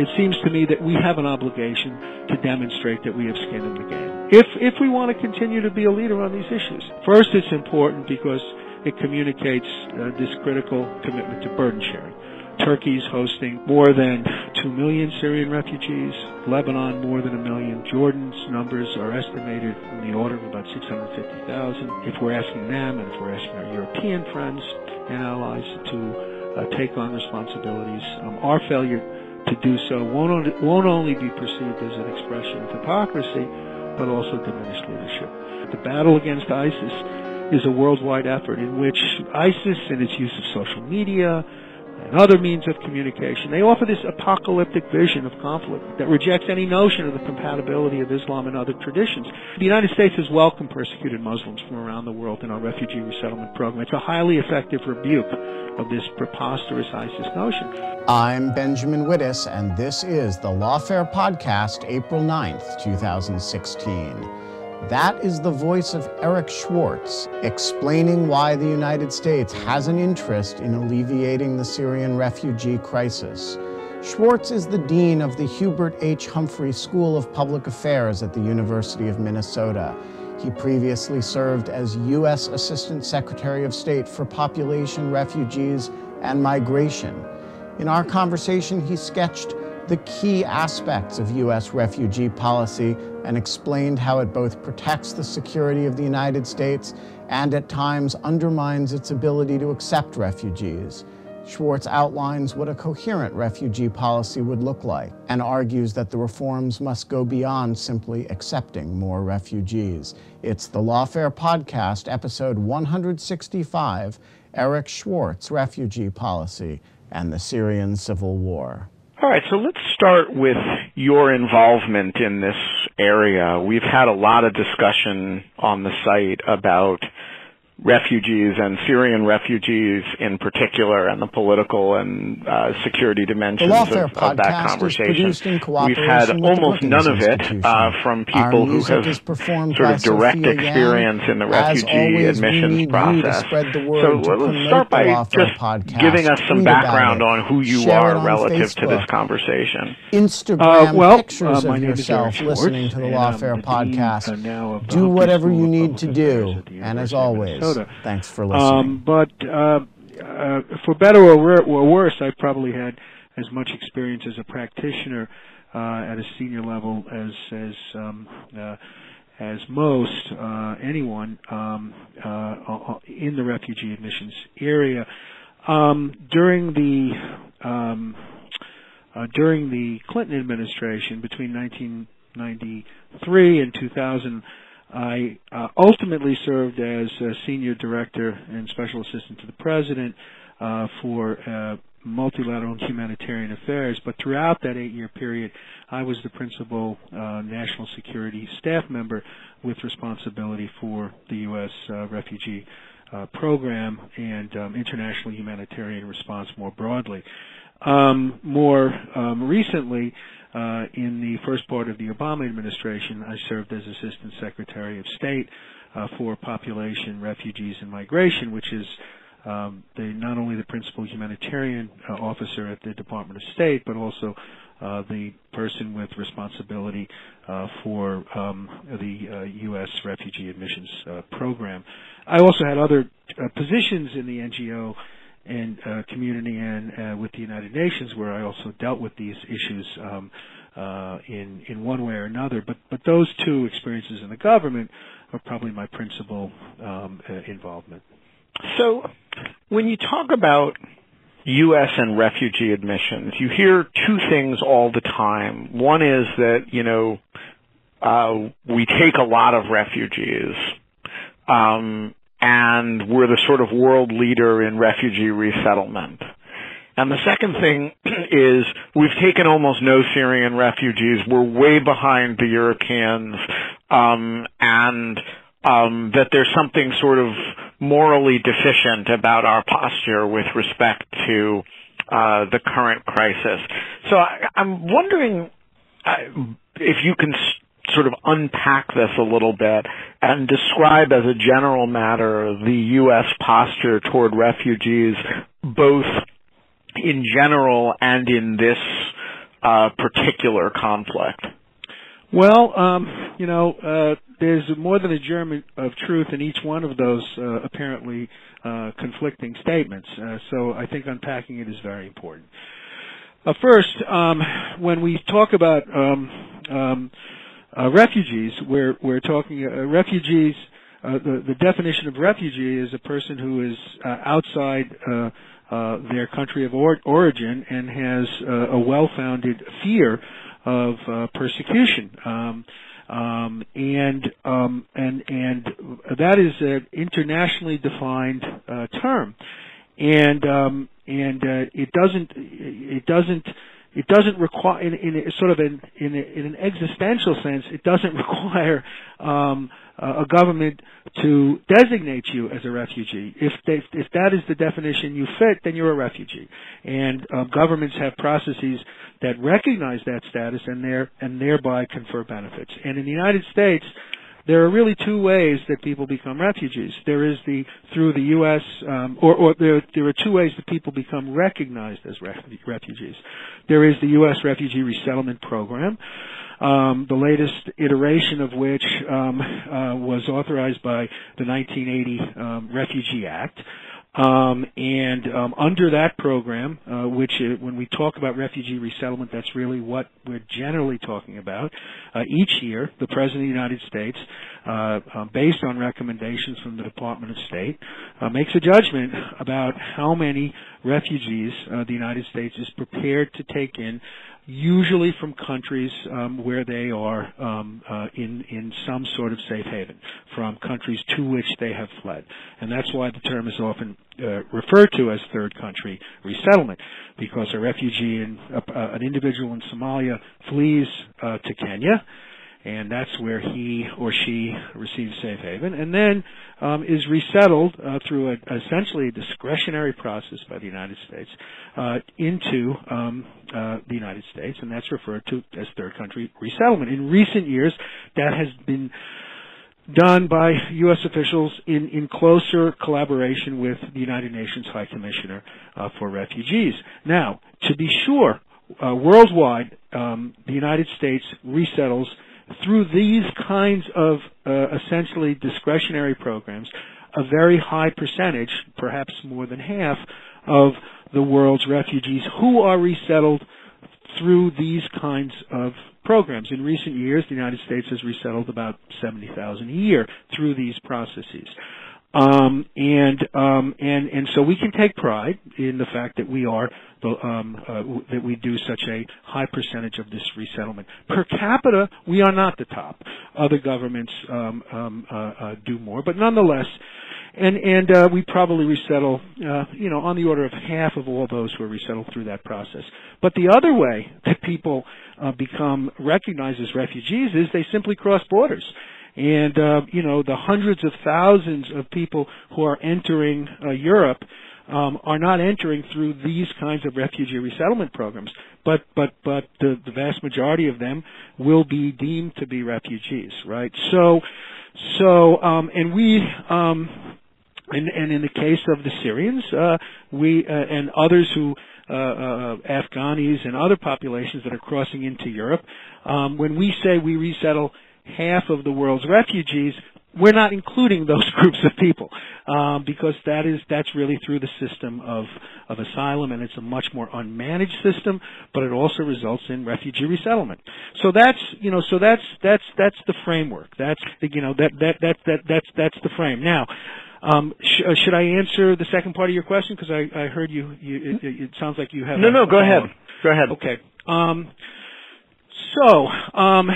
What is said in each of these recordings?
it seems to me that we have an obligation to demonstrate that we have skin in the game. If if we want to continue to be a leader on these issues, first it's important because it communicates uh, this critical commitment to burden sharing. Turkey's hosting more than 2 million Syrian refugees, Lebanon more than a million. Jordan's numbers are estimated in the order of about 650,000. If we're asking them and if we're asking our European friends and allies to uh, take on responsibilities, um, our failure to do so won't only, won't only be perceived as an expression of hypocrisy, but also diminished leadership. The battle against ISIS is a worldwide effort in which ISIS and its use of social media, and other means of communication. They offer this apocalyptic vision of conflict that rejects any notion of the compatibility of Islam and other traditions. The United States has welcomed persecuted Muslims from around the world in our refugee resettlement program. It's a highly effective rebuke of this preposterous ISIS notion. I'm Benjamin Wittes, and this is the Lawfare Podcast, April 9th, 2016. That is the voice of Eric Schwartz explaining why the United States has an interest in alleviating the Syrian refugee crisis. Schwartz is the dean of the Hubert H. Humphrey School of Public Affairs at the University of Minnesota. He previously served as U.S. Assistant Secretary of State for Population, Refugees, and Migration. In our conversation, he sketched the key aspects of U.S. refugee policy and explained how it both protects the security of the United States and at times undermines its ability to accept refugees. Schwartz outlines what a coherent refugee policy would look like and argues that the reforms must go beyond simply accepting more refugees. It's the Lawfare Podcast, episode 165 Eric Schwartz, Refugee Policy and the Syrian Civil War. All right, so let's start with your involvement in this area. We've had a lot of discussion on the site about refugees and Syrian refugees in particular and the political and uh, security dimensions of, of, that conversation. We've had almost none of it uh, from people who have sort of direct experience in the refugee always, admissions process. So let's start by just podcast. giving us some background on who you Share are relative Facebook. to this conversation. Instagram uh, well, pictures uh, of yourself listening to the Lawfare podcast. Do whatever you need to do. And as always, Minnesota. Thanks for listening. Um, but uh, uh, for better or, or worse, I've probably had as much experience as a practitioner uh, at a senior level as as um, uh, as most uh, anyone um, uh, in the refugee admissions area. Um, during the um, uh, during the Clinton administration between 1993 and 2000, I uh, ultimately served as senior director and special assistant to the president uh, for uh, multilateral and humanitarian affairs. But throughout that eight-year period, I was the principal uh, national security staff member with responsibility for the U.S. Uh, refugee uh, program and um, international humanitarian response more broadly. Um, more um, recently, uh, in the first part of the Obama administration, I served as Assistant Secretary of State uh, for Population, Refugees, and Migration, which is um, the, not only the principal humanitarian uh, officer at the Department of State, but also uh, the person with responsibility uh, for um, the U.S. Uh, refugee admissions program. I also had other positions in the NGO and uh, community and uh, with the United Nations, where I also dealt with these issues um, uh, in in one way or another. But but those two experiences in the government are probably my principal um, uh, involvement. So, when you talk about U.S. and refugee admissions, you hear two things all the time. One is that you know uh, we take a lot of refugees. Um, and we're the sort of world leader in refugee resettlement. And the second thing is we've taken almost no Syrian refugees. We're way behind the Europeans, um, and um, that there's something sort of morally deficient about our posture with respect to uh, the current crisis. So I, am wondering uh, if you can sort of unpack this a little bit and describe as a general matter the U.S. posture toward refugees, both in general and in this uh, particular conflict? Well, um, you know, uh, there's more than a germ of truth in each one of those uh, apparently uh, conflicting statements. Uh, so I think unpacking it is very important. Uh, first, um, when we talk about um, um, refugees, we're, we're talking refugees. the, the definition of refugee is a person who is outside their country of or- origin and has a well-founded fear of uh, persecution. Um, um, and um, and and that is an internationally defined uh, term, and um, and uh, it doesn't it doesn't it doesn't require in, in a, sort of an in, a, in an existential sense it doesn't require um, a government to designate you as a refugee. If they, if that is the definition you fit, then you're a refugee. And um, governments have processes that recognize that status and there and thereby confer benefits. And in the United States, there are really two ways that people become refugees. There is the through the U.S. Um, or, or there, there are two ways that people become recognized as ref, refugees. There is the U.S. Refugee Resettlement Program, um, the latest iteration of which um, uh, was authorized by the 1980 um, Refugee Act. Um, and um, under that program, uh, which uh, when we talk about refugee resettlement, that's really what we're generally talking about. Uh, each year, the President of the United States, uh, uh, based on recommendations from the Department of State, uh, makes a judgment about how many refugees the United States is prepared to take in usually from countries um, where they are um, uh, in in some sort of safe haven, from countries to which they have fled, and that's why the term is often uh, referred to as third country resettlement, because a refugee in uh, an individual in Somalia flees uh, to Kenya and that's where he or she receives safe haven, and then um, is resettled uh, through a, essentially a discretionary process by the United States uh, into um, uh, the United States, and that's referred to as third country resettlement. In recent years, that has been done by U.S. officials in, in closer collaboration with the United Nations High Commissioner uh, for Refugees. Now, to be sure, uh, worldwide, um, the United States resettles through these kinds of uh, essentially discretionary programs, a very high percentage, perhaps more than half, of the world's refugees who are resettled through these kinds of programs. In recent years, the United States has resettled about 70,000 a year through these processes. Um, and um, and and so we can take pride in the fact that we are um, uh, that we do such a high percentage of this resettlement per capita. We are not the top. Other governments um, um, uh, uh, do more, but nonetheless, and and uh, we probably resettle, uh, you know, on the order of half of all those who are resettled through that process. But the other way that people uh, become recognized as refugees is they simply cross borders and uh, you know the hundreds of thousands of people who are entering uh, Europe um, are not entering through these kinds of refugee resettlement programs, but but but the, the vast majority of them will be deemed to be refugees, right? So so um, and we. Um, and, and in the case of the Syrians, uh, we uh, and others who uh, uh, Afghanis and other populations that are crossing into Europe, um, when we say we resettle half of the world's refugees, we're not including those groups of people um, because that is that's really through the system of of asylum, and it's a much more unmanaged system, but it also results in refugee resettlement. So that's you know so that's that's that's the framework. That's the, you know that that that that that's that's the frame. Now. Um, sh- uh, should I answer the second part of your question? Because I, I heard you. you it, it, sounds like you have. No, a, no. Go ahead. Go ahead. Okay. Um, so, um,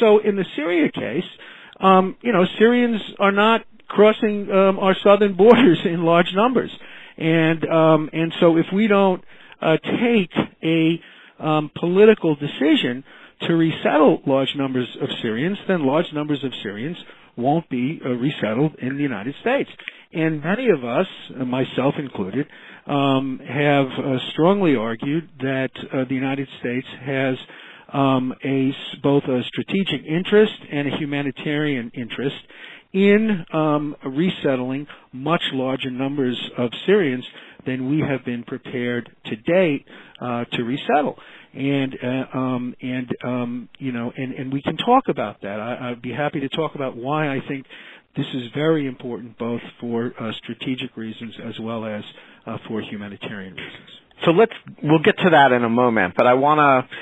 so in the Syria case, um, you know, Syrians are not crossing um, our southern borders in large numbers, and um, and so if we don't uh, take a um, political decision to resettle large numbers of Syrians, then large numbers of Syrians won't be uh, resettled in the United States. And many of us, uh, myself included, um, have uh, strongly argued that uh, the United States has um, a both a strategic interest and a humanitarian interest in um, resettling much larger numbers of Syrians than we have been prepared to date uh, to resettle. And uh, um, and um, you know, and, and we can talk about that. I, I'd be happy to talk about why I think this is very important, both for uh, strategic reasons as well as uh, for humanitarian reasons. So let's we'll get to that in a moment, but I want to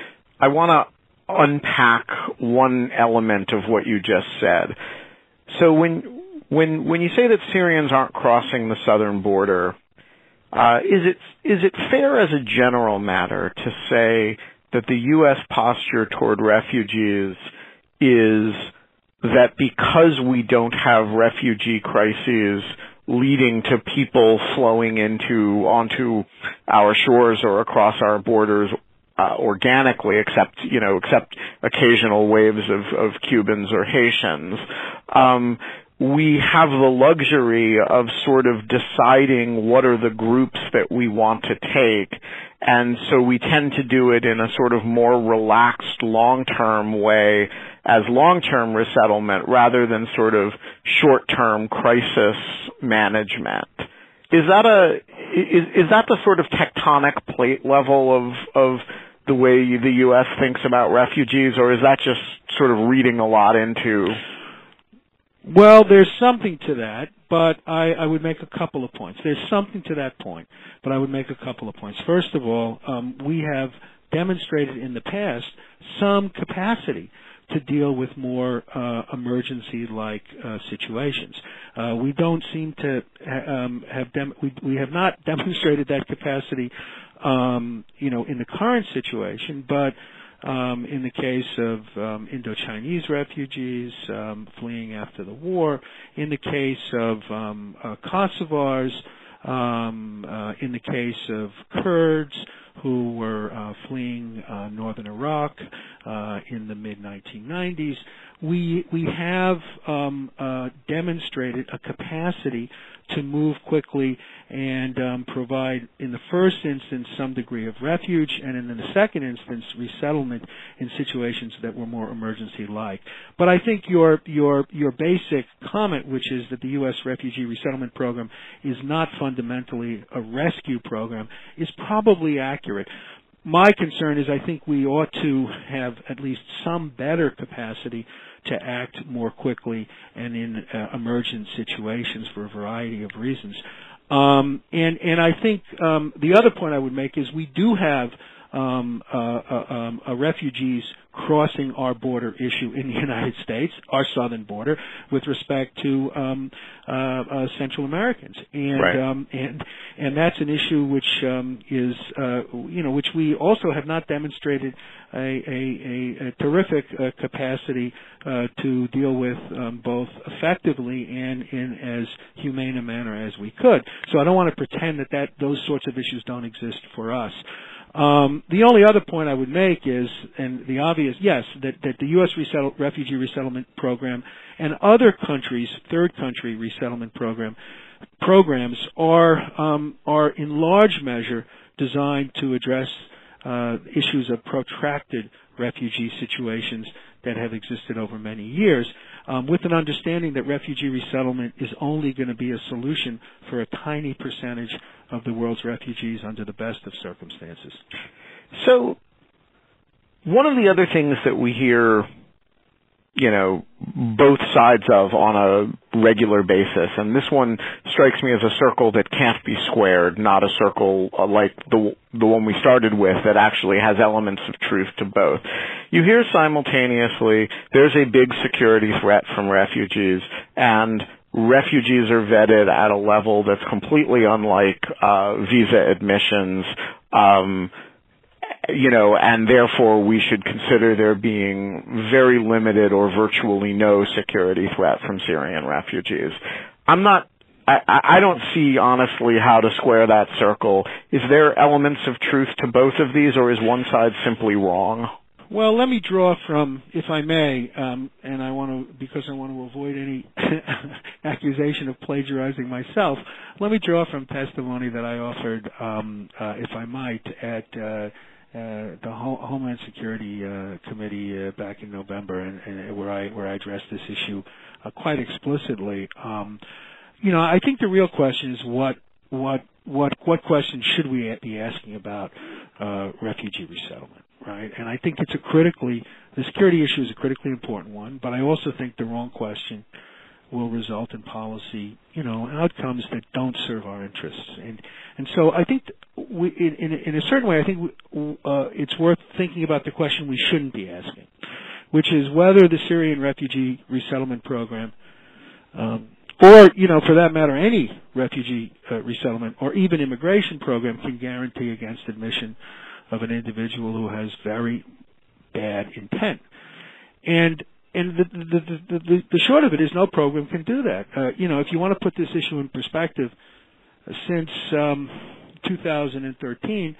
I want to unpack one element of what you just said. So when when when you say that Syrians aren't crossing the southern border, uh, is it is it fair as a general matter to say that the U.S. posture toward refugees is that because we don't have refugee crises leading to people flowing into onto our shores or across our borders uh, organically, except you know, except occasional waves of, of Cubans or Haitians. Um, we have the luxury of sort of deciding what are the groups that we want to take. And so we tend to do it in a sort of more relaxed long-term way as long-term resettlement rather than sort of short-term crisis management. Is that a is, is that the sort of tectonic plate level of of the way the U.S. thinks about refugees, or is that just sort of reading a lot into well, there's something to that, but I, I, would make a couple of points. There's something to that point, but I would make a couple of points. First of all, um, we have demonstrated in the past some capacity to deal with more uh, emergency-like uh, situations. Uh, we don't seem to ha- um, have dem- we, we have not demonstrated that capacity, um, you know, in the current situation, but um, in the case of um, Indo-Chinese refugees um, fleeing after the war, in the case of um, uh, Kosovars, um, uh, in the case of Kurds who were uh, fleeing uh, northern Iraq uh, in the mid 1990s, we we have um, uh, demonstrated a capacity to move quickly and um, provide, in the first instance, some degree of refuge, and in the second instance, resettlement in situations that were more emergency-like. But I think your your your basic comment, which is that the U.S. refugee resettlement program is not fundamentally a rescue program, is probably accurate my concern is I think we ought to have at least some better capacity to act more quickly and in uh, emergent situations for a variety of reasons. Um, and and I think um, the other point I would make is we do have um, uh, uh, um, uh, refugees crossing our border issue in the United States, our southern border, with respect to um, uh, uh, Central Americans, and right. um, and and that's an issue which um, is uh, you know which we also have not demonstrated a, a, a, a terrific uh, capacity uh, to deal with um, both effectively and in as humane a manner as we could. So I don't want to pretend that that those sorts of issues don't exist for us. Um, the only other point I would make is, and the obvious, yes, that, that the U.S. Resettle, refugee resettlement program and other countries' third country resettlement program programs are um, are in large measure designed to address uh, issues of protracted refugee situations that have existed over many years, um, with an understanding that refugee resettlement is only going to be a solution for a tiny percentage of the world's refugees under the best of circumstances. So, one of the other things that we hear, you know, both sides of on a regular basis, and this one strikes me as a circle that can't be squared, not a circle uh, like the the one we started with that actually has elements of truth to both. You hear simultaneously there's a big security threat from refugees and refugees are vetted at a level that's completely unlike uh, visa admissions. Um, you know, and therefore we should consider there being very limited or virtually no security threat from Syrian refugees. I'm not I, I don't see honestly how to square that circle. Is there elements of truth to both of these, or is one side simply wrong? Well, let me draw from, if I may, um, and I want to, because I want to avoid any accusation of plagiarizing myself. Let me draw from testimony that I offered, um, uh, if I might, at uh, uh, the Homeland Security uh, Committee uh, back in November, and, and, where I where I addressed this issue uh, quite explicitly. Um, you know, I think the real question is what what what what questions should we be asking about uh, refugee resettlement, right? And I think it's a critically the security issue is a critically important one, but I also think the wrong question will result in policy, you know, outcomes that don't serve our interests. And and so I think we, in, in, a certain way, I think uh, it's worth thinking about the question we shouldn't be asking, which is whether the Syrian refugee resettlement program, um, or you know, for that matter, any refugee uh, resettlement or even immigration program can guarantee against admission of an individual who has very bad intent. And and the, the, the, the, the short of it is no program can do that. Uh, you know, if you want to put this issue in perspective, uh, since um, 2013,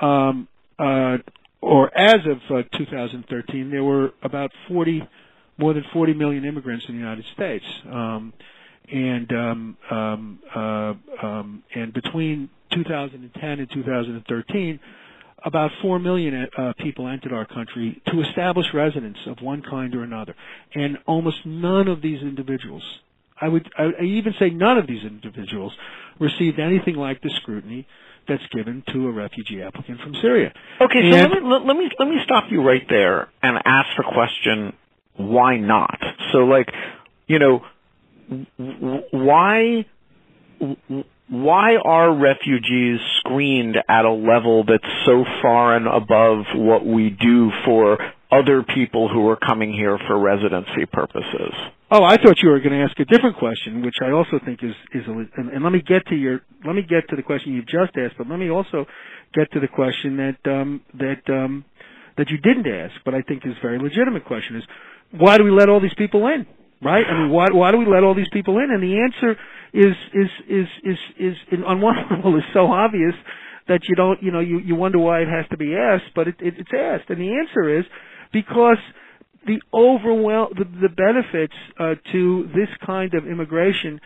um, uh, or as of uh, 2013, there were about 40, more than 40 million immigrants in the United States. Um, and um, um, uh, um, and between 2010 and 2013, about 4 million uh, people entered our country to establish residence of one kind or another. And almost none of these individuals, I would I even say none of these individuals, received anything like the scrutiny that's given to a refugee applicant from Syria. Okay, so let me, let me let me stop you right there and ask the question, why not? So, like, you know, why why are refugees screened at a level that's so far and above what we do for other people who are coming here for residency purposes? Oh, I thought you were going to ask a different question, which I also think is is and, and let me get to your let me get to the question you've just asked, but let me also get to the question that um, that um, that you didn't ask, but I think is a very legitimate question: is why do we let all these people in? Right? I mean, why why do we let all these people in? And the answer is is is is is, is on one level is so obvious that you don't you know you you wonder why it has to be asked, but it, it it's asked, and the answer is because the overwhelm the, the benefits uh, to this kind of immigration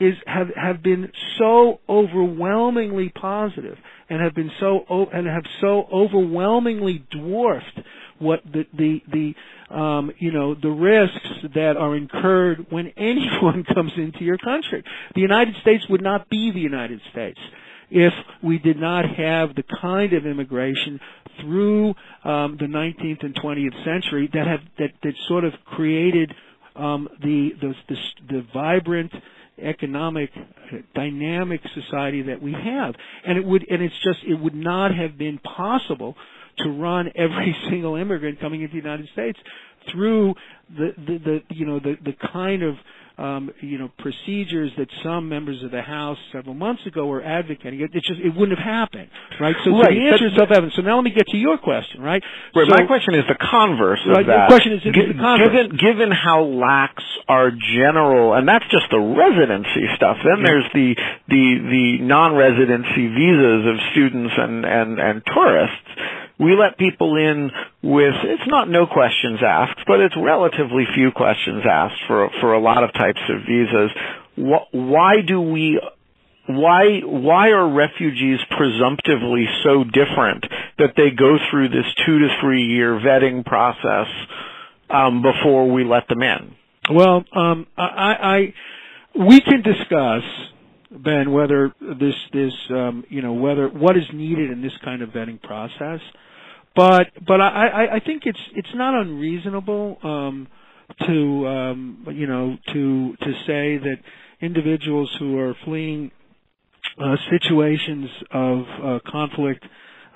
is have have been so overwhelmingly positive and have been so and have so overwhelmingly dwarfed what the the the um, you know the risks that are incurred when anyone comes into your country. The United States would not be the United States if we did not have the kind of immigration through um, the 19th and 20th century that have that that sort of created um, the, the the the vibrant economic dynamic society that we have and it would and it's just it would not have been possible to run every single immigrant coming into the United States through the the, the you know the the kind of um, you know procedures that some members of the House several months ago were advocating. It, it just it wouldn't have happened, right? So, right. so the answer is self-evident. So now let me get to your question, right? Right. So, my question is the converse right, of that. The question is G- the converse. Given given how lax our general, and that's just the residency stuff. Then yeah. there's the the the non-residency visas of students and and and tourists we let people in with it's not no questions asked, but it's relatively few questions asked for for a lot of types of visas. Why do we why why are refugees presumptively so different that they go through this two to three year vetting process um, before we let them in? Well, um, I, I we can discuss Ben whether this this um, you know whether what is needed in this kind of vetting process. But but I, I think it's it's not unreasonable um, to um, you know to to say that individuals who are fleeing uh, situations of uh, conflict,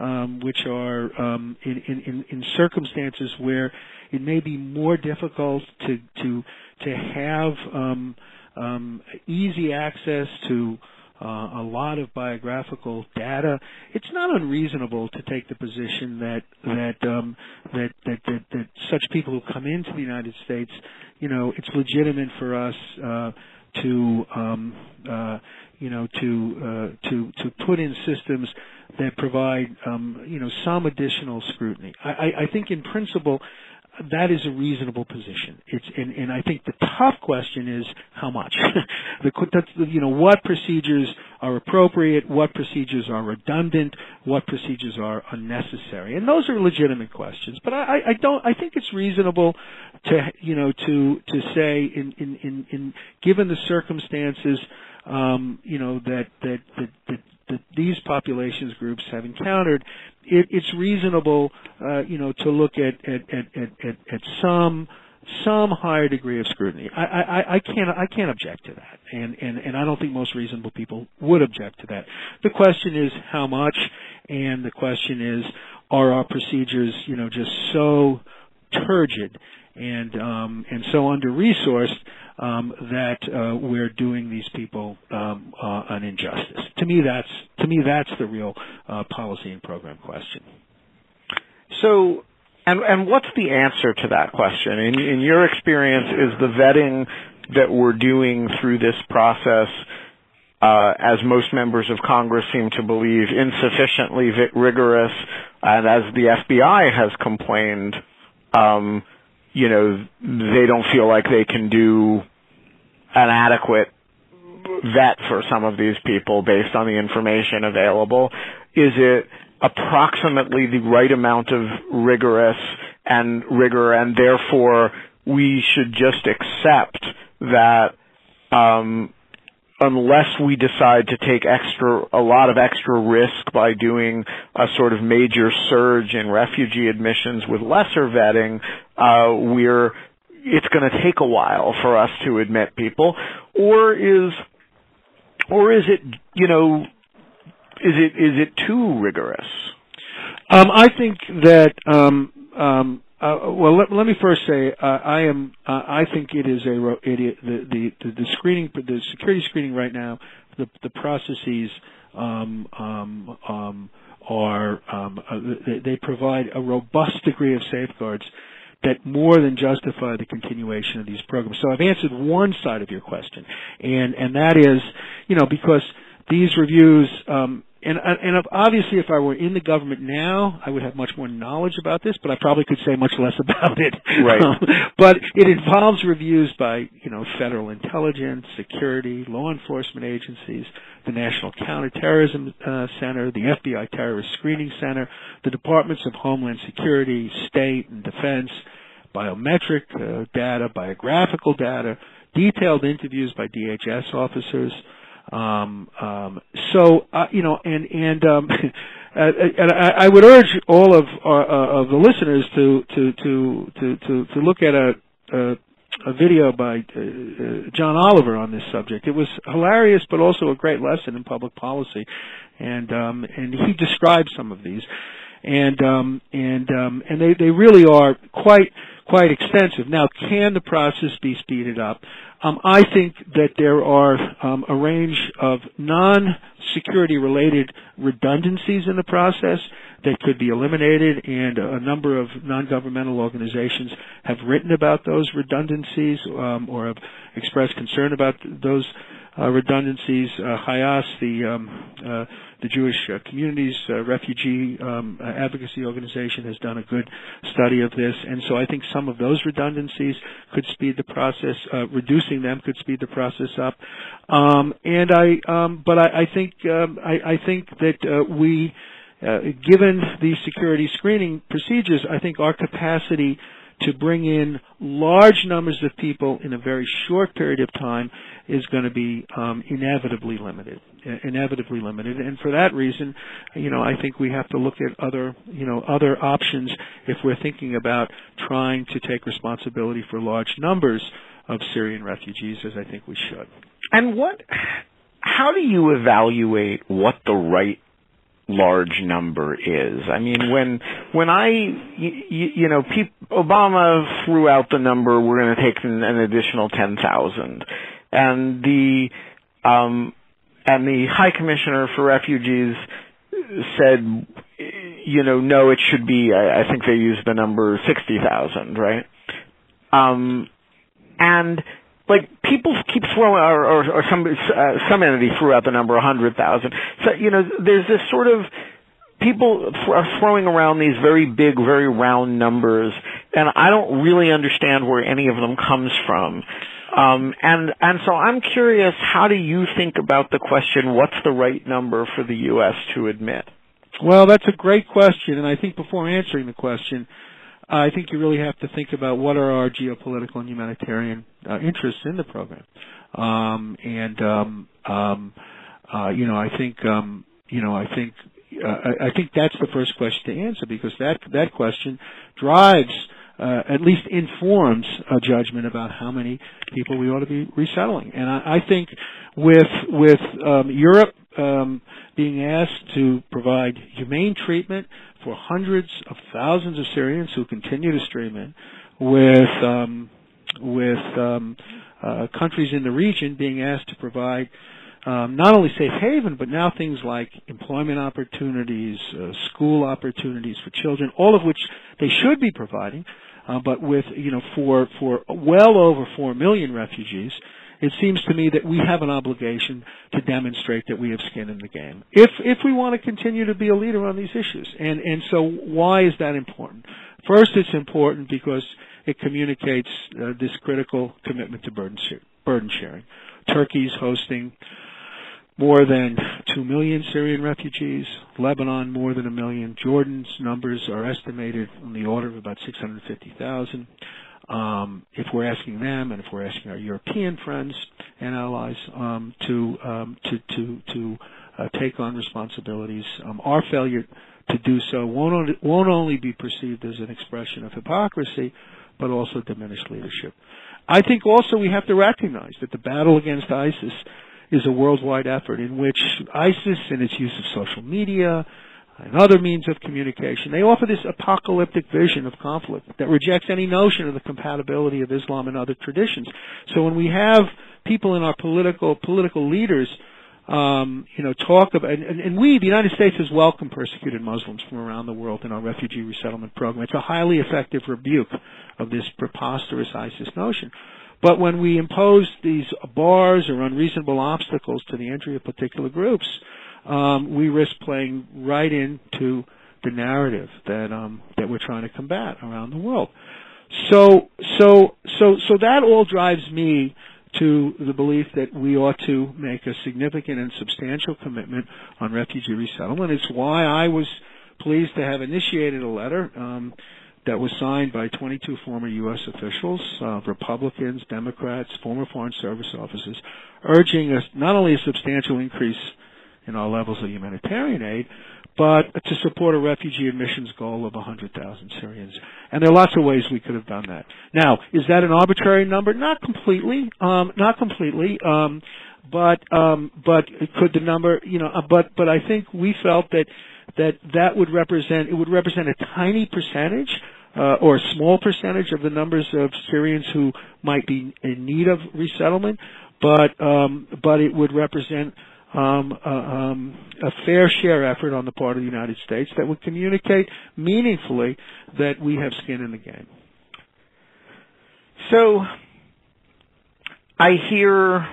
um, which are um, in, in, in circumstances where it may be more difficult to to to have um, um, easy access to uh, a lot of biographical data, it's not unreasonable to take the position that that, um, that that that that such people who come into the United States, you know, it's legitimate for us uh, to um, uh, you know to uh, to to put in systems that provide um, you know some additional scrutiny. I, I, I think in principle that is a reasonable position. It's and, and I think the tough question is how much. the you know what procedures are appropriate, what procedures are redundant, what procedures are unnecessary, and those are legitimate questions. But I, I don't. I think it's reasonable to you know to to say in in in, in given the circumstances, um, you know that that that, that that these populations groups have encountered, it, it's reasonable, uh, you know, to look at at, at, at, at some some higher degree of scrutiny. I, I, I can't I can't object to that, and, and and I don't think most reasonable people would object to that. The question is how much, and the question is are our procedures you know just so turgid and um, and so under resourced um, that uh, we're doing these people um, uh, an injustice. To me, that's to me that's the real uh, policy and program question. So and and what's the answer to that question? In in your experience, is the vetting that we're doing through this process, uh, as most members of Congress seem to believe, insufficiently rigorous, and as the FBI has complained, um, you know, they don't feel like they can do an adequate vet for some of these people based on the information available? Is it approximately the right amount of rigorous and rigor, and therefore we should just accept that um, unless we decide to take extra a lot of extra risk by doing a sort of major surge in refugee admissions with lesser vetting, uh, we're it's going to take a while for us to admit people, or is or is it you know is it is it too rigorous? Um, I think that. Um, um, uh, well, let, let, me first say uh, I am. Uh, I think it is a the, the the screening the security screening right now. The the processes um, um, um, are uh, they, they provide a robust degree of safeguards that more than justify the continuation of these programs. So I've answered one side of your question, and and that is, you know, because these reviews um, and and obviously, if I were in the government now, I would have much more knowledge about this, but I probably could say much less about it. Right. Um, but it involves reviews by you know federal intelligence, security, law enforcement agencies, the National Counterterrorism uh, Center, the FBI Terrorist Screening Center, the Departments of Homeland Security, State and Defense, biometric uh, data, biographical data, detailed interviews by DHS officers. Um, um, so uh, you know, and and um, and I, I would urge all of uh, uh, of the listeners to to to to to, to look at a, a a video by uh, uh, John Oliver on this subject. It was hilarious, but also a great lesson in public policy, and um, and he describes some of these, and um, and um, and they they really are quite quite extensive. Now, can the process be speeded up? Um, I think that there are um, a range of non-security related redundancies in the process that could be eliminated, and a number of non-governmental organizations have written about those redundancies um, or have expressed concern about those uh, redundancies. Uh, HIAS, the um, uh, the Jewish uh, Communities uh, Refugee um, uh, Advocacy Organization, has done a good study of this, and so I think some of those redundancies could speed the process. reducing them could speed the process up. Um, and I, um, but I, I think um, I, I, think that we. Uh, given the security screening procedures, I think our capacity to bring in large numbers of people in a very short period of time is going to be um, inevitably limited. Inevitably limited, and for that reason, you know, I think we have to look at other, you know, other options if we're thinking about trying to take responsibility for large numbers of Syrian refugees, as I think we should. And what? How do you evaluate what the right large number is. I mean, when when I you, you know, Obama threw out the number, we're going to take an, an additional ten thousand, and the um, and the High Commissioner for Refugees said, you know, no, it should be. I, I think they used the number sixty thousand, right? Um, and like people keep throwing, or, or, or some uh, some entity threw out the number a hundred thousand. So you know, there's this sort of people are throwing around these very big, very round numbers, and I don't really understand where any of them comes from. Um, and and so I'm curious, how do you think about the question? What's the right number for the U.S. to admit? Well, that's a great question, and I think before answering the question, I think you really have to think about what are our geopolitical and humanitarian uh, interests in the program. Um, and um, um, uh, you know, I think um, you know, I think uh, I, I think that's the first question to answer because that that question drives. Uh, at least informs a judgment about how many people we ought to be resettling. And I, I think with with um, Europe um, being asked to provide humane treatment for hundreds of thousands of Syrians who continue to stream in, with um, with um, uh, countries in the region being asked to provide um, not only safe haven, but now things like employment opportunities, uh, school opportunities for children, all of which they should be providing, uh, but with you know for for well over four million refugees, it seems to me that we have an obligation to demonstrate that we have skin in the game. If if we want to continue to be a leader on these issues, and and so why is that important? First, it's important because it communicates uh, this critical commitment to burden, burden sharing. Turkey's hosting more than 2 million Syrian refugees, Lebanon more than a million, Jordan's numbers are estimated on the order of about 650,000. Um, if we're asking them, and if we're asking our European friends and allies um, to um, to to to uh, take on responsibilities, um, our failure to do so won't only, won't only be perceived as an expression of hypocrisy, but also diminished leadership. I think also we have to recognize that the battle against ISIS is a worldwide effort in which ISIS and its use of social media and other means of communication, they offer this apocalyptic vision of conflict that rejects any notion of the compatibility of Islam and other traditions. So when we have people in our political political leaders um, you know, talk about, and, and, we, the United States, has welcomed persecuted Muslims from around the world in our refugee resettlement program. It's a highly effective rebuke of this preposterous ISIS notion. But when we impose these bars or unreasonable obstacles to the entry of particular groups, um, we risk playing right into the narrative that um, that we're trying to combat around the world. So so so so that all drives me to the belief that we ought to make a significant and substantial commitment on refugee resettlement. It's why I was pleased to have initiated a letter um, that was signed by 22 former U.S. officials, uh, Republicans, Democrats, former Foreign Service officers, urging us not only a substantial increase in our levels of humanitarian aid, but to support a refugee admissions goal of 100,000 Syrians. And there are lots of ways we could have done that. Now, is that an arbitrary number? Not completely. Um, not completely. Um, but um, but could the number, you know? Uh, but but I think we felt that that that would represent it would represent a tiny percentage. Uh, or a small percentage of the numbers of Syrians who might be in need of resettlement, but um, but it would represent um, a, um, a fair share effort on the part of the United States that would communicate meaningfully that we have skin in the game. So I hear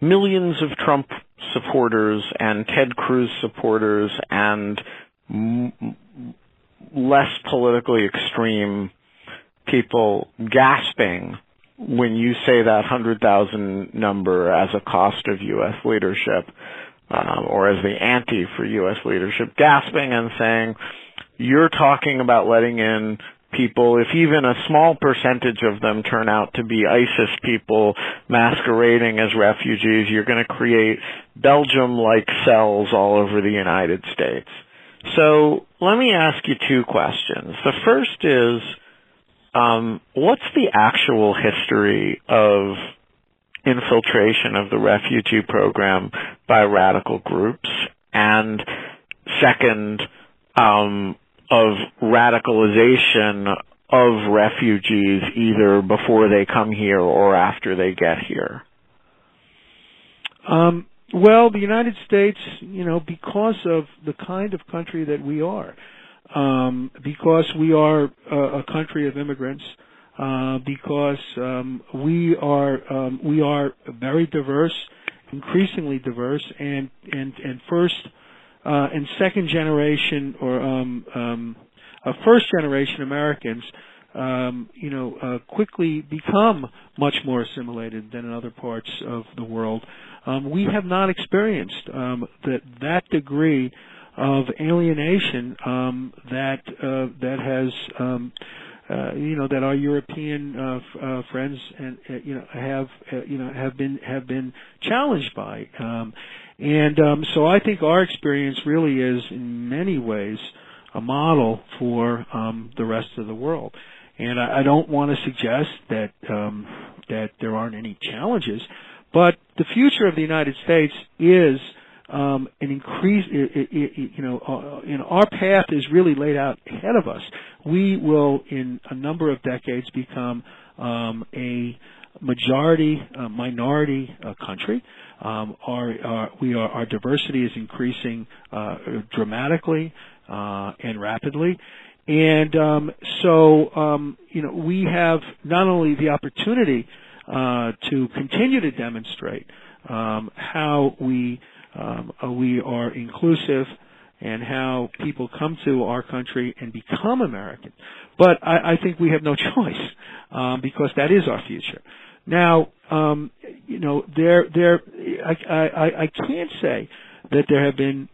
millions of Trump supporters and Ted Cruz supporters and m- less politically extreme people gasping when you say that 100,000 number as a cost of U.S. leadership, um, or as the ante for U.S. leadership, gasping and saying, you're talking about letting in people, if even a small percentage of them turn out to be ISIS people masquerading as refugees, you're going to create Belgium-like cells all over the United States. So let me ask you two questions. The first is, um, what's the actual history of infiltration of the refugee program by radical groups? And second, um, of radicalization of refugees either before they come here or after they get here? Um, well, the United States, you know, because of the kind of country that we are, um, because we are a, a country of immigrants, uh, because um, we are um, we are very diverse, increasingly diverse, and and and first uh, and second generation or um, um, uh, first generation Americans um, you know, uh, quickly become much more assimilated than in other parts of the world. We have not experienced that that degree of alienation um, that uh, that has. Um, uh, you know that our European uh, f- uh, friends and uh, you know have uh, you know have been have been challenged by, um, and um, so I think our experience really is in many ways a model for um, the rest of the world. And I, I don't want to suggest that um, that there aren't any challenges, but the future of the United States is um, an increase. It, it, you know, uh, you know, our path is really laid out ahead of us. We will, in a number of decades, become um, a majority uh, minority uh, country. Um, our, our, we are, our diversity is increasing uh, dramatically uh, and rapidly. And um, so, um, you know, we have not only the opportunity uh, to continue to demonstrate um, how we um, uh, we are inclusive and how people come to our country and become American. But I, I think we have no choice um, because that is our future. Now, um, you know, there, there, I, I, I can't say that there have been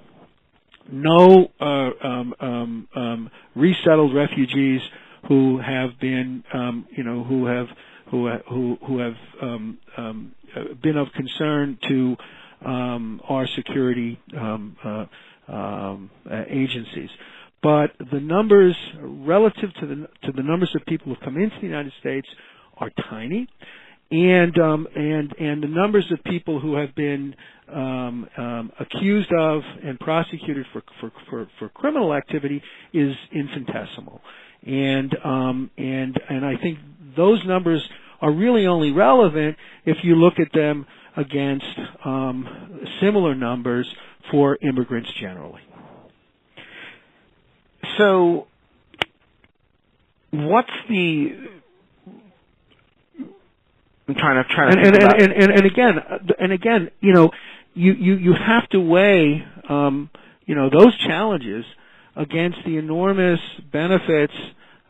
no uh, um, um, um, resettled refugees who have been, um, you know, who have who who who have um, um, been of concern to um, our security um, uh, um, uh, agencies. But the numbers relative to the to the numbers of people who come into the United States are tiny and um, and and the numbers of people who have been um, um, accused of and prosecuted for, for for for criminal activity is infinitesimal, and and and I think those numbers are really only relevant if you look at them against um, similar numbers for immigrants generally. So, what's the I'm trying to trying to and and, and, and, and and again and again you know you you you have to weigh um, you know those challenges against the enormous benefits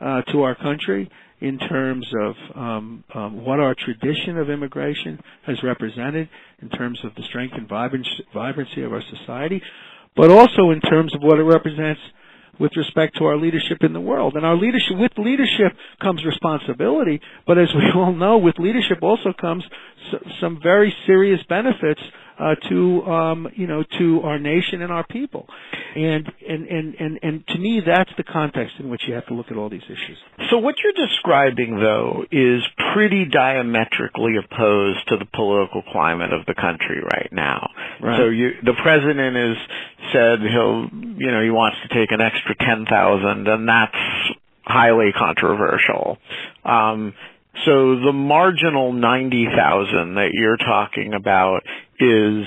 uh, to our country in terms of um, um, what our tradition of immigration has represented, in terms of the strength and vibrancy of our society, but also in terms of what it represents with respect to our leadership in the world. And our leadership, with leadership comes responsibility, but as we all know, with leadership also comes some very serious benefits uh, to um, you know to our nation and our people. And, and and and and to me, that's the context in which you have to look at all these issues. So what you're describing, though, is pretty diametrically opposed to the political climate of the country right now. Right. So you, the president has said he'll, you know, he wants to take an extra ten thousand, and that's highly controversial. Um, so the marginal 90,000 that you're talking about is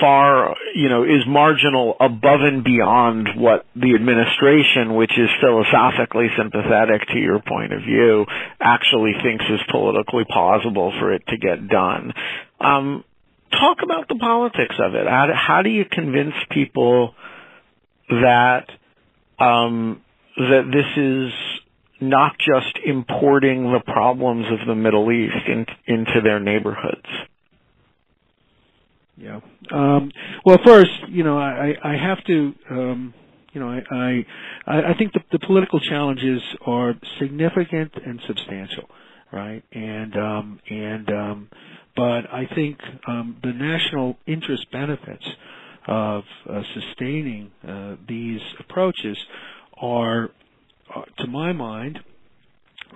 far, you know, is marginal above and beyond what the administration, which is philosophically sympathetic to your point of view, actually thinks is politically plausible for it to get done. Um, talk about the politics of it. How do, how do you convince people that um, that this is not just importing the problems of the Middle East in, into their neighborhoods? Yeah. Um, well, first, you know, I, I have to, um, you know, I, I, I think the, the political challenges are significant and substantial, right? And, um, and, um, but I think um, the national interest benefits of uh, sustaining uh, these approaches are, to my mind,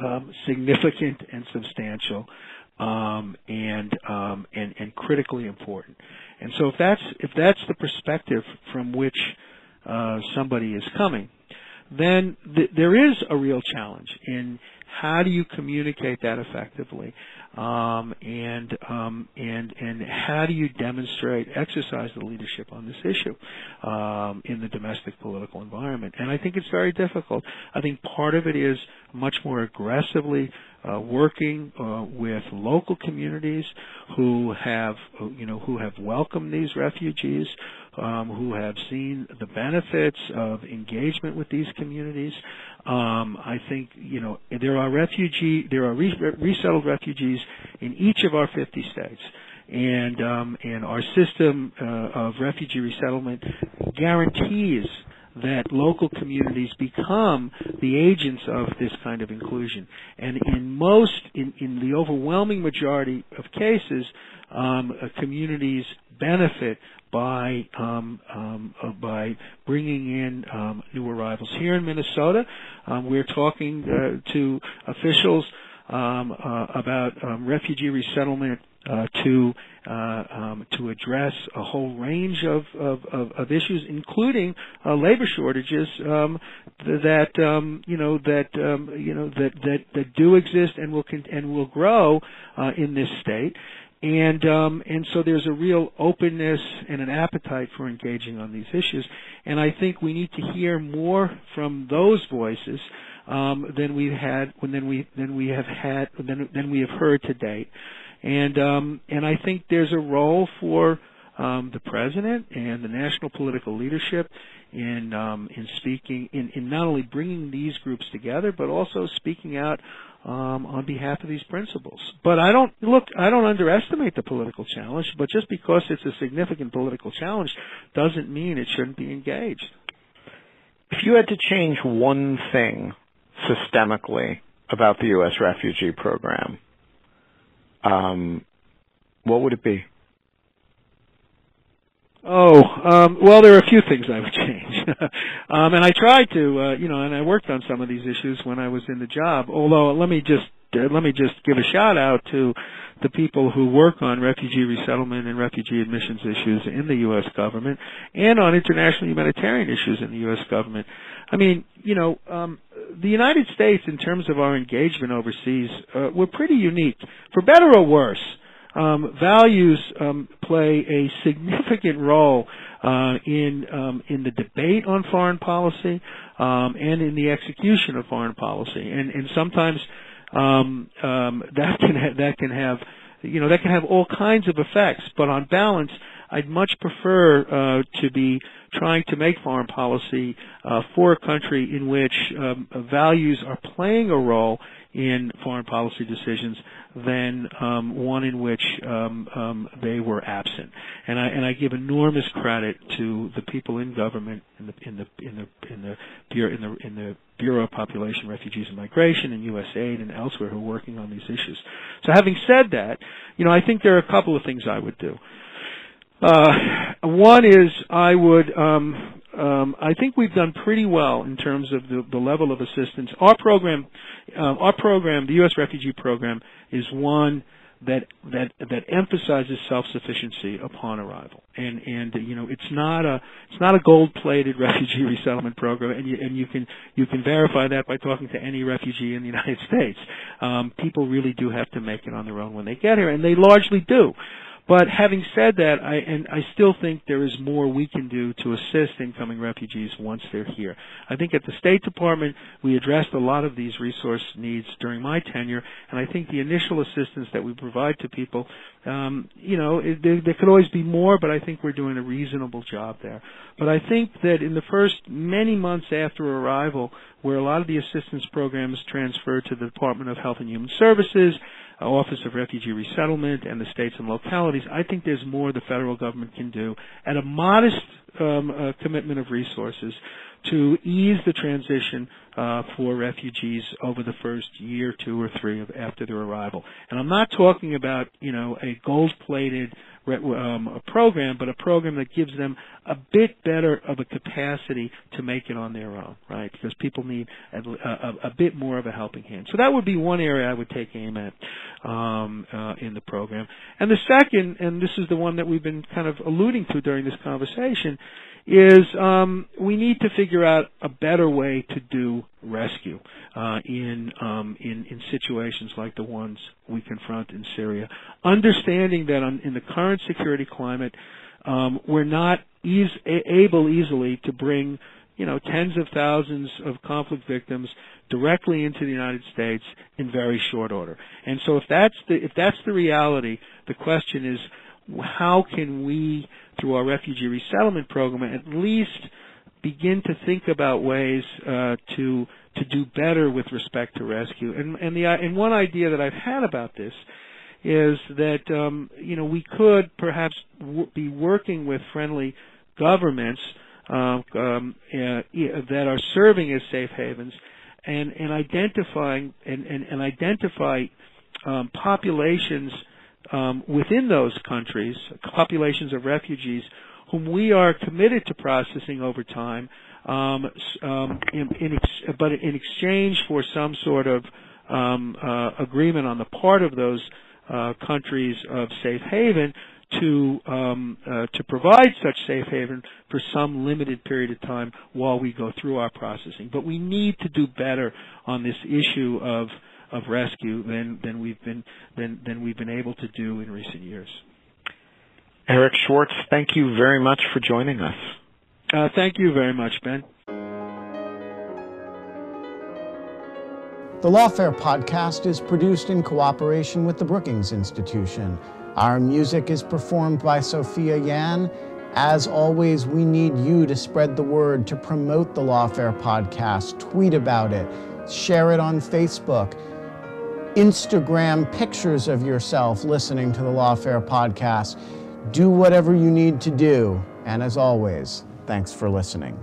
um, significant and substantial um, and, um, and and critically important. And so if that's if that's the perspective from which uh, somebody is coming, then th- there is a real challenge in how do you communicate that effectively, um, and um, and and how do you demonstrate exercise the leadership on this issue um, in the domestic political environment? And I think it's very difficult. I think part of it is much more aggressively uh, working uh, with local communities who have you know who have welcomed these refugees, um, who have seen the benefits of engagement with these communities. Um, I think you know there are refugee, there are re- resettled refugees in each of our 50 states and um, and our system uh, of refugee resettlement guarantees that local communities become the agents of this kind of inclusion. And in most, in, in the overwhelming majority of cases, um, uh, communities benefit by um, um, uh, by bringing in um, new arrivals. Here in Minnesota, um, we're talking uh, to officials um, uh, about um, refugee resettlement uh, to uh, to address a whole range of, of, of, of issues, including uh, labor shortages that you know that you know that, that that do exist and will con- and will grow uh, in this state. And um, and so there's a real openness and an appetite for engaging on these issues, and I think we need to hear more from those voices um, than we've had than we than we have had than, than we have heard to date. And um, and I think there's a role for um, the president and the national political leadership in um, in speaking in, in not only bringing these groups together but also speaking out um, on behalf of these principles. But I don't look. I don't underestimate the political challenge. But just because it's a significant political challenge doesn't mean it shouldn't be engaged. If you had to change one thing systemically about the U.S. refugee program, um, what would it be? Oh, um, well, there are a few things I would change, um, and I tried to, uh, you know, and I worked on some of these issues when I was in the job. Although, let me just uh, let me just give a shout out to the people who work on refugee resettlement and refugee admissions issues in the U.S. government and on international humanitarian issues in the U.S. government. I mean, you know, um, the United States, in terms of our engagement overseas, uh, we're pretty unique, for better or worse. Um, values um, play a significant role uh, in um, in the debate on foreign policy um, and in the execution of foreign policy, and and sometimes um, um, that can ha- that can have you know that can have all kinds of effects. But on balance, I'd much prefer uh, to be trying to make foreign policy uh, for a country in which um, values are playing a role in foreign policy decisions than um, one in which um, um, they were absent. And I and I give enormous credit to the people in government in the in the in the in the bureau in the in the Bureau of Population, Refugees, and Migration, and USAID, and elsewhere who are working on these issues. So, having said that, you know, I think there are a couple of things I would do. Uh, one is I would um, um, I think we've done pretty well in terms of the, the level of assistance. Our program, um, our program, the U.S. Refugee Program, is one that that that emphasizes self-sufficiency upon arrival. And and you know it's not a it's not a gold-plated refugee resettlement program, and you and you can you can verify that by talking to any refugee in the United States. Um, people really do have to make it on their own when they get here, and they largely do. But having said that, I and I still think there is more we can do to assist incoming refugees once they're here. I think at the State Department we addressed a lot of these resource needs during my tenure, and I think the initial assistance that we provide to people, um, you know, it, there, there could always be more, but I think we're doing a reasonable job there. But I think that in the first many months after arrival, where a lot of the assistance programs transfer to the Department of Health and Human Services, Office of Refugee Resettlement and the states and localities, I think there's more the federal government can do at a modest um, uh, commitment of resources to ease the transition uh, for refugees over the first year, two or three of after their arrival. And I'm not talking about you know a gold-plated um, a program, but a program that gives them a bit better of a capacity to make it on their own, right? Because people need a, a, a bit more of a helping hand. So that would be one area I would take aim at um, uh, in the program. And the second, and this is the one that we've been kind of alluding to during this conversation, is um, we need to figure out a better way to do rescue uh, in, um, in in situations like the ones we confront in Syria. Understanding that on, in the current security climate, um, we're not eas- able easily to bring you know tens of thousands of conflict victims directly into the United States in very short order. And so if that's the if that's the reality, the question is how can we, through our refugee resettlement program, at least begin to think about ways uh, to to do better with respect to rescue. And and the and one idea that I've had about this is that um, you know we could perhaps w- be working with friendly governments um, um, uh, that are serving as safe havens and and identifying and and, and identify um, populations um, within those countries, populations of refugees whom we are committed to processing over time, um, in, in ex- but in exchange for some sort of um, uh, agreement on the part of those uh, countries of safe haven to um, uh, to provide such safe haven for some limited period of time while we go through our processing. But we need to do better on this issue of of rescue than than we've been than than we've been able to do in recent years. Eric Schwartz, thank you very much for joining us. Uh, thank you very much, Ben. The Lawfare podcast is produced in cooperation with the Brookings Institution. Our music is performed by Sophia Yan. As always, we need you to spread the word, to promote the Lawfare podcast, tweet about it, share it on Facebook, Instagram pictures of yourself listening to the Lawfare podcast do whatever you need to do. And as always, thanks for listening.